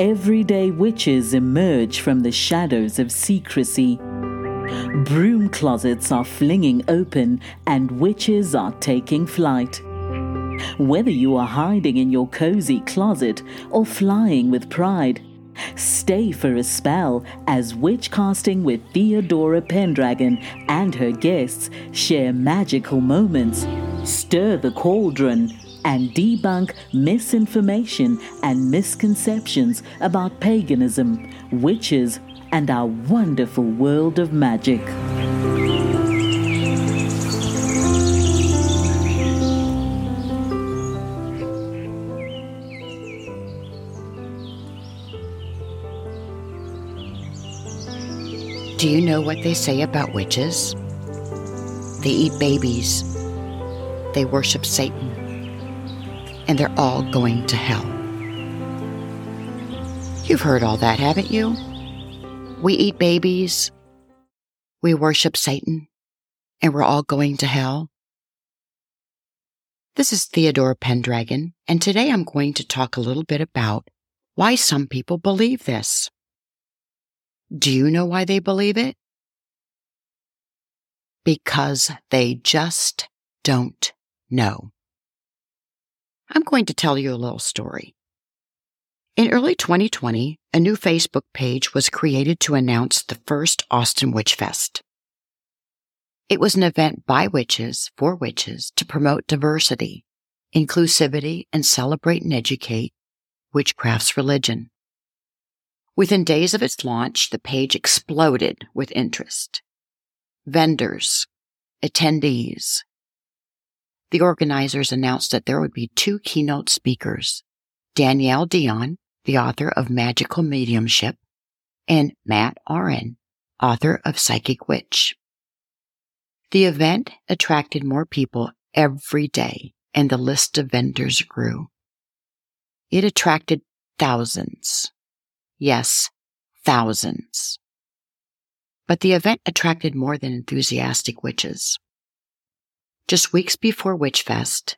everyday witches emerge from the shadows of secrecy. Broom closets are flinging open and witches are taking flight. Whether you are hiding in your cozy closet or flying with pride, stay for a spell as witch casting with Theodora Pendragon and her guests share magical moments, stir the cauldron, and debunk misinformation and misconceptions about paganism, witches, and our wonderful world of magic. Do you know what they say about witches? They eat babies, they worship Satan, and they're all going to hell. You've heard all that, haven't you? We eat babies, we worship Satan, and we're all going to hell. This is Theodora Pendragon, and today I'm going to talk a little bit about why some people believe this. Do you know why they believe it? Because they just don't know. I'm going to tell you a little story. In early 2020, a new Facebook page was created to announce the first Austin Witch Fest. It was an event by witches for witches to promote diversity, inclusivity, and celebrate and educate witchcraft's religion. Within days of its launch, the page exploded with interest. Vendors, attendees. The organizers announced that there would be two keynote speakers, Danielle Dionne, the author of Magickal Mediumship, and Matt Auryn, author of Psychic Witch. The event attracted more people every day and the list of vendors grew. It attracted thousands Yes, thousands. But the event attracted more than enthusiastic witches. Just weeks before Witchfest,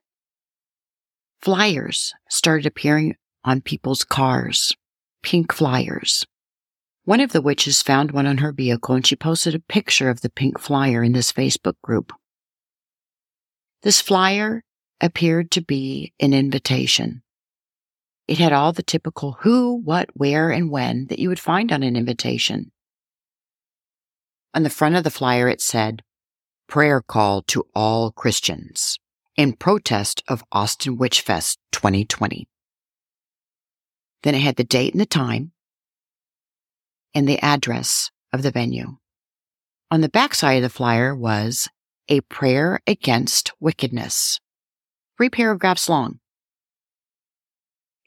flyers started appearing on people's cars, pink flyers. One of the witches found one on her vehicle and she posted a picture of the pink flyer in this Facebook group. This flyer appeared to be an invitation it had all the typical who, what, where, and when that you would find on an invitation. On the front of the flyer, it said, Prayer call to all Christians in protest of Austin Witch Fest 2020. Then it had the date and the time and the address of the venue. On the back side of the flyer was a prayer against wickedness, three paragraphs long.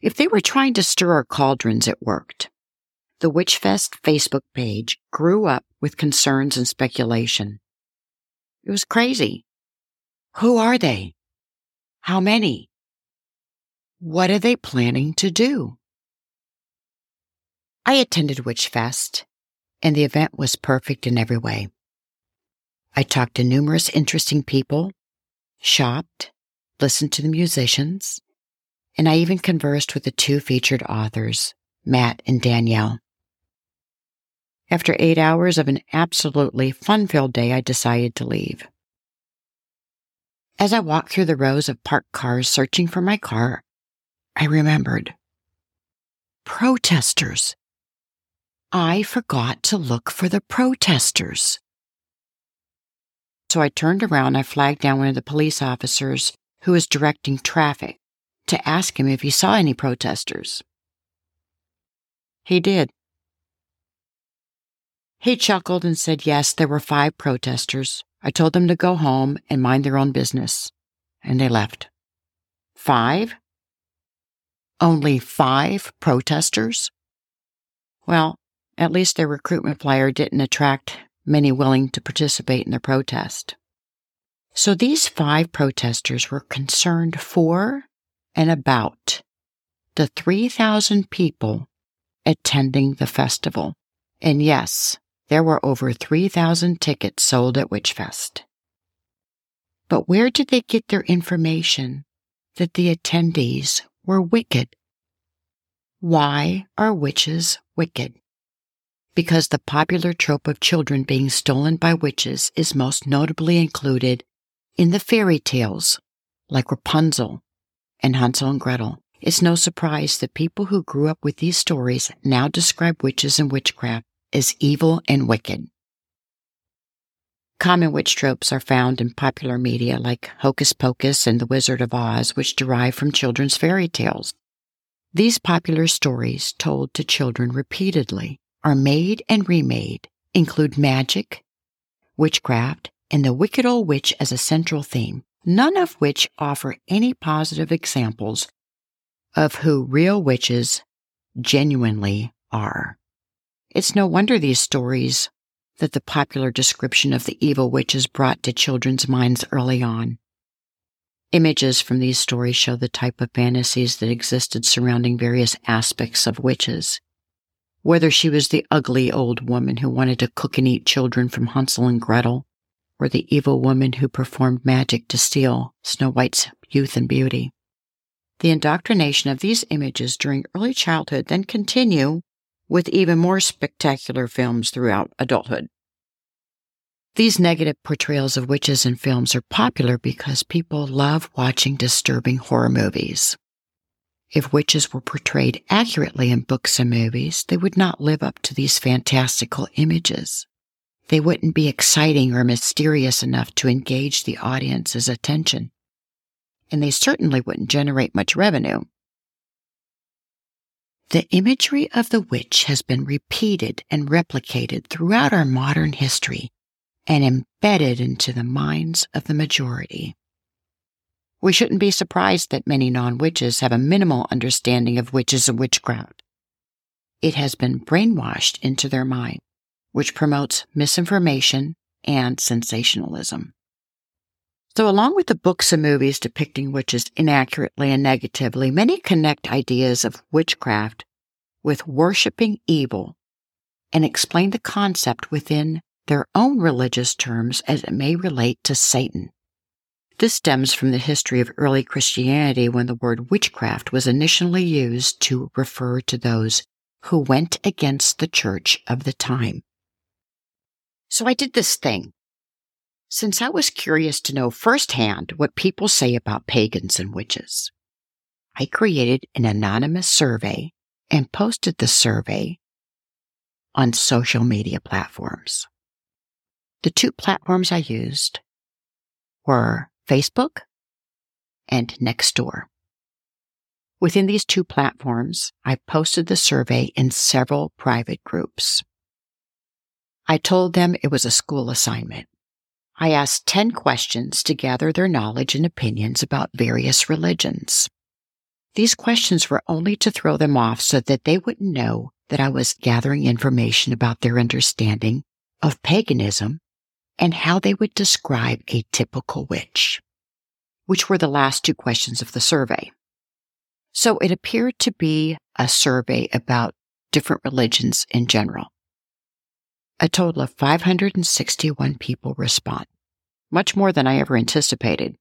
If they were trying to stir our cauldrons, it worked. The Witchfest Facebook page grew up with concerns and speculation. It was crazy. Who are they? How many? What are they planning to do? I attended Witchfest, and the event was perfect in every way. I talked to numerous interesting people, shopped, listened to the musicians, and I even conversed with the two featured authors, Matt and Danielle. After eight hours of an absolutely fun filled day, I decided to leave. As I walked through the rows of parked cars searching for my car, I remembered protesters. I forgot to look for the protesters. So I turned around. I flagged down one of the police officers who was directing traffic to ask him if he saw any protesters. He did. He chuckled and said, Yes, there were five protesters. I told them to go home and mind their own business. And they left. Five? Only five protesters? Well, at least their recruitment flyer didn't attract many willing to participate in the protest. So these five protesters were concerned for and about the 3,000 people attending the festival. And yes, there were over 3,000 tickets sold at Witchfest. But where did they get their information that the attendees were wicked? Why are witches wicked? Because the popular trope of children being stolen by witches is most notably included in the fairy tales like Rapunzel and Hansel and Gretel. It's no surprise that people who grew up with these stories now describe witches and witchcraft as evil and wicked. Common witch tropes are found in popular media like Hocus Pocus and The Wizard of Oz, which derive from children's fairy tales. These popular stories, told to children repeatedly, are made and remade, include magic, witchcraft, and the wicked old witch as a central theme, none of which offer any positive examples of who real witches genuinely are. It's no wonder these stories that the popular description of the evil witches brought to children's minds early on. Images from these stories show the type of fantasies that existed surrounding various aspects of witches. Whether she was the ugly old woman who wanted to cook and eat children from Hansel and Gretel, or the evil woman who performed magic to steal Snow White's youth and beauty. The indoctrination of these images during early childhood then continue with even more spectacular films throughout adulthood. These negative portrayals of witches in films are popular because people love watching disturbing horror movies. If witches were portrayed accurately in books and movies, they would not live up to these fantastical images. They wouldn't be exciting or mysterious enough to engage the audience's attention. And they certainly wouldn't generate much revenue. The imagery of the witch has been repeated and replicated throughout our modern history and embedded into the minds of the majority. We shouldn't be surprised that many non witches have a minimal understanding of witches and witchcraft. It has been brainwashed into their mind which promotes misinformation and sensationalism. So, along with the books and movies depicting witches inaccurately and negatively, many connect ideas of witchcraft with worshiping evil and explain the concept within their own religious terms as it may relate to Satan. This stems from the history of early Christianity when the word witchcraft was initially used to refer to those who went against the church of the time. So I did this thing. Since I was curious to know firsthand what people say about pagans and witches, I created an anonymous survey and posted the survey on social media platforms. The two platforms I used were Facebook and Nextdoor. Within these two platforms, I posted the survey in several private groups. I told them it was a school assignment. I asked 10 questions to gather their knowledge and opinions about various religions. These questions were only to throw them off so that they wouldn't know that I was gathering information about their understanding of paganism and how they would describe a typical witch, which were the last two questions of the survey. So it appeared to be a survey about different religions in general. A total of 561 people respond, much more than I ever anticipated.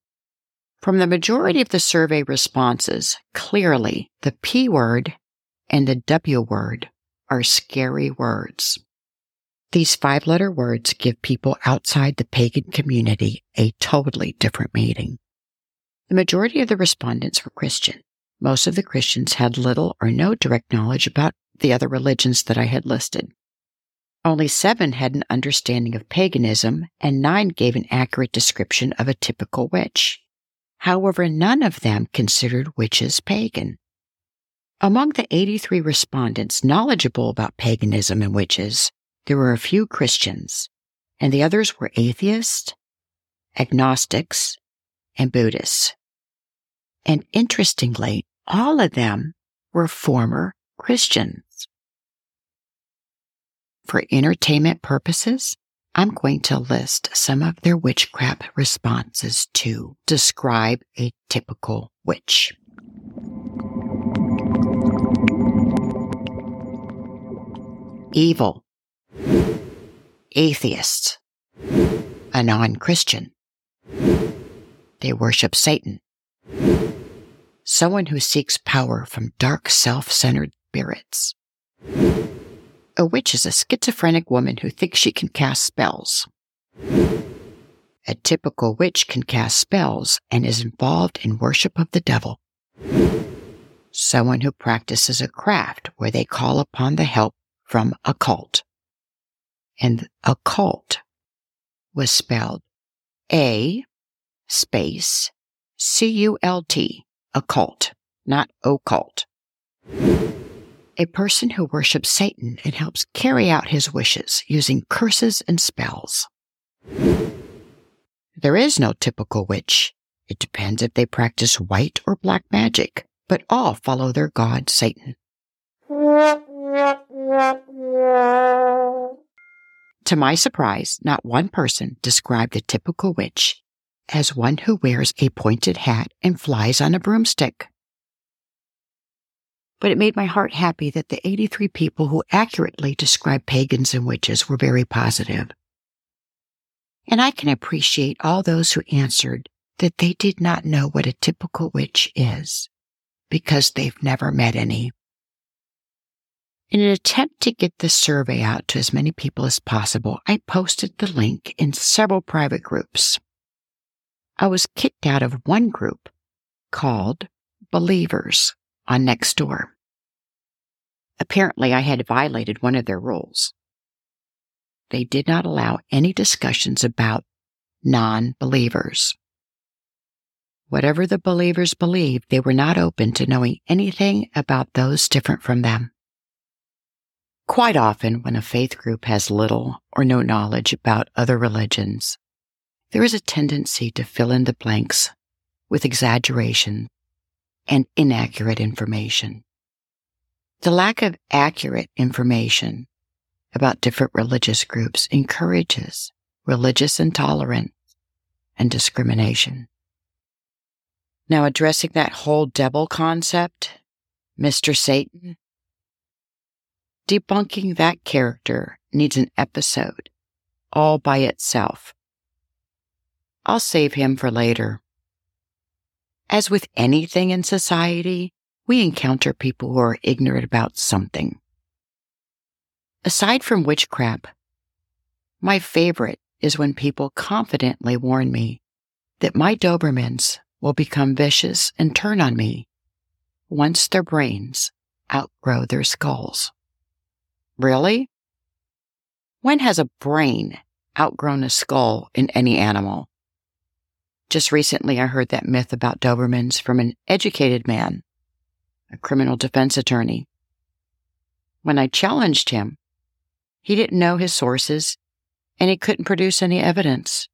From the majority of the survey responses, clearly the P word and the W word are scary words. These five letter words give people outside the pagan community a totally different meaning. The majority of the respondents were Christian. Most of the Christians had little or no direct knowledge about the other religions that I had listed. Only seven had an understanding of paganism, and nine gave an accurate description of a typical witch. However, none of them considered witches pagan. Among the 83 respondents knowledgeable about paganism and witches, there were a few Christians, and the others were atheists, agnostics, and Buddhists. And interestingly, all of them were former Christians. For entertainment purposes, I'm going to list some of their witchcraft responses to describe a typical witch. Evil, atheist, a non Christian. They worship Satan. Someone who seeks power from dark self centered spirits. A witch is a schizophrenic woman who thinks she can cast spells. A typical witch can cast spells and is involved in worship of the devil. Someone who practices a craft where they call upon the help from a cult. And occult was spelled A space C U L T, occult, not occult. A person who worships Satan and helps carry out his wishes using curses and spells. There is no typical witch. It depends if they practice white or black magic, but all follow their god, Satan. To my surprise, not one person described a typical witch as one who wears a pointed hat and flies on a broomstick. But it made my heart happy that the 83 people who accurately described pagans and witches were very positive. And I can appreciate all those who answered that they did not know what a typical witch is because they've never met any. In an attempt to get this survey out to as many people as possible, I posted the link in several private groups. I was kicked out of one group called Believers on Nextdoor. Apparently, I had violated one of their rules. They did not allow any discussions about non believers. Whatever the believers believed, they were not open to knowing anything about those different from them. Quite often, when a faith group has little or no knowledge about other religions, there is a tendency to fill in the blanks with exaggeration and inaccurate information. The lack of accurate information about different religious groups encourages religious intolerance and discrimination. Now, addressing that whole devil concept, Mr. Satan, debunking that character needs an episode all by itself. I'll save him for later. As with anything in society, we encounter people who are ignorant about something. Aside from witchcraft, my favorite is when people confidently warn me that my Dobermans will become vicious and turn on me once their brains outgrow their skulls. Really? When has a brain outgrown a skull in any animal? Just recently, I heard that myth about Dobermans from an educated man, a criminal defense attorney. When I challenged him, he didn't know his sources and he couldn't produce any evidence.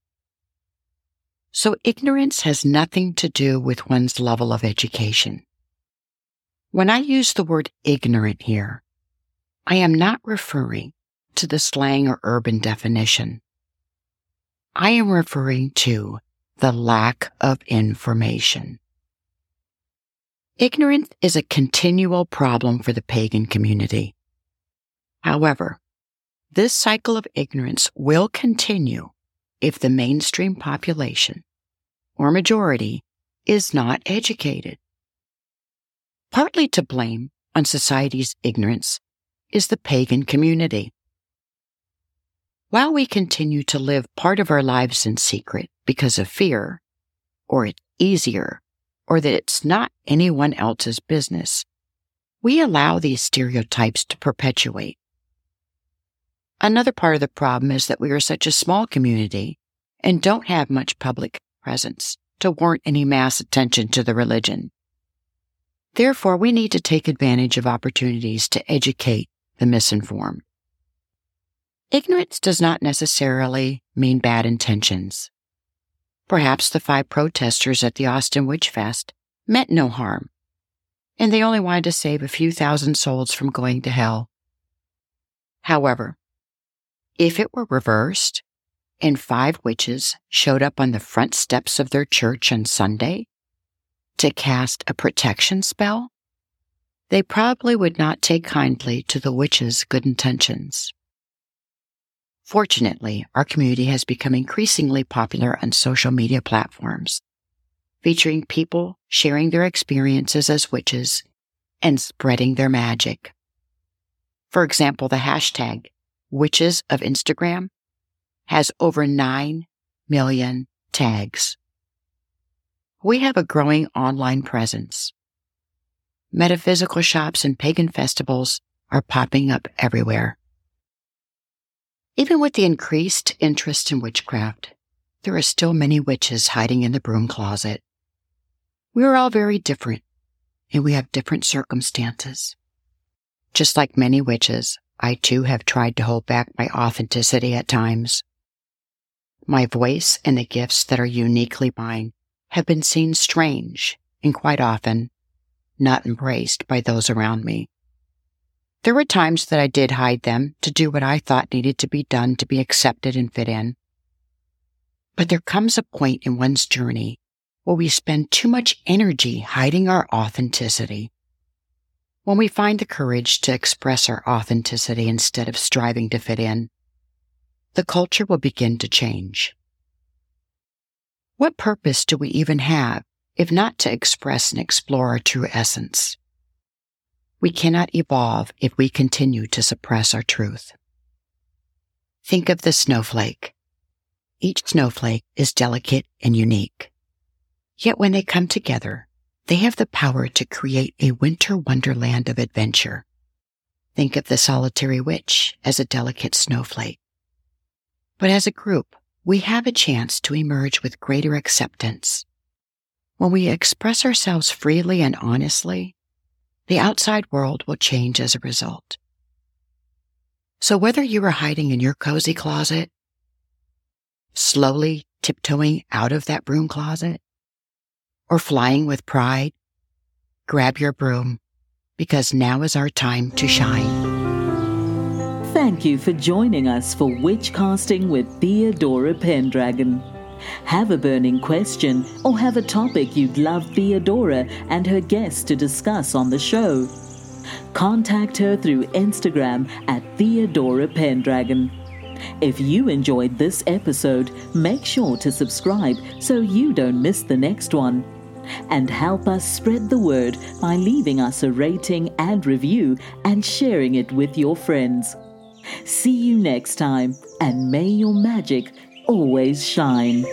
So ignorance has nothing to do with one's level of education. When I use the word ignorant here, I am not referring to the slang or urban definition. I am referring to the lack of information. Ignorance is a continual problem for the pagan community. However, this cycle of ignorance will continue if the mainstream population or majority is not educated. Partly to blame on society's ignorance is the pagan community. While we continue to live part of our lives in secret because of fear, or it's easier, or that it's not anyone else's business, we allow these stereotypes to perpetuate. Another part of the problem is that we are such a small community and don't have much public presence to warrant any mass attention to the religion. Therefore, we need to take advantage of opportunities to educate the misinformed. Ignorance does not necessarily mean bad intentions. Perhaps the five protesters at the Austin Witch Fest meant no harm, and they only wanted to save a few thousand souls from going to hell. However, if it were reversed and five witches showed up on the front steps of their church on Sunday to cast a protection spell, they probably would not take kindly to the witches' good intentions. Fortunately, our community has become increasingly popular on social media platforms, featuring people sharing their experiences as witches and spreading their magic. For example, the hashtag Witches of Instagram has over 9 million tags. We have a growing online presence. Metaphysical shops and pagan festivals are popping up everywhere. Even with the increased interest in witchcraft, there are still many witches hiding in the broom closet. We are all very different, and we have different circumstances. Just like many witches, I too have tried to hold back my authenticity at times. My voice and the gifts that are uniquely mine have been seen strange and quite often not embraced by those around me. There were times that I did hide them to do what I thought needed to be done to be accepted and fit in. But there comes a point in one's journey where we spend too much energy hiding our authenticity. When we find the courage to express our authenticity instead of striving to fit in, the culture will begin to change. What purpose do we even have if not to express and explore our true essence? We cannot evolve if we continue to suppress our truth. Think of the snowflake. Each snowflake is delicate and unique. Yet when they come together, they have the power to create a winter wonderland of adventure. Think of the solitary witch as a delicate snowflake. But as a group, we have a chance to emerge with greater acceptance. When we express ourselves freely and honestly, the outside world will change as a result. So whether you are hiding in your cozy closet, slowly tiptoeing out of that broom closet, or flying with pride, grab your broom because now is our time to shine. Thank you for joining us for Witchcasting with Theodora Pendragon. Have a burning question or have a topic you'd love Theodora and her guests to discuss on the show? Contact her through Instagram at Theodora Pendragon. If you enjoyed this episode, make sure to subscribe so you don't miss the next one. And help us spread the word by leaving us a rating and review and sharing it with your friends. See you next time, and may your magic always shine.